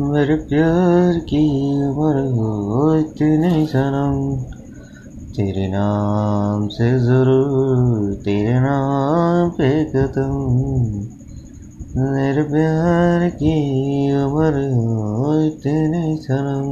मेरे प्यार की उम्र हो इतनी सनम, तेरे नाम से ज़रूर तेरे नाम पे कदम मेरे प्यार की उम्र हो इतनी सनम।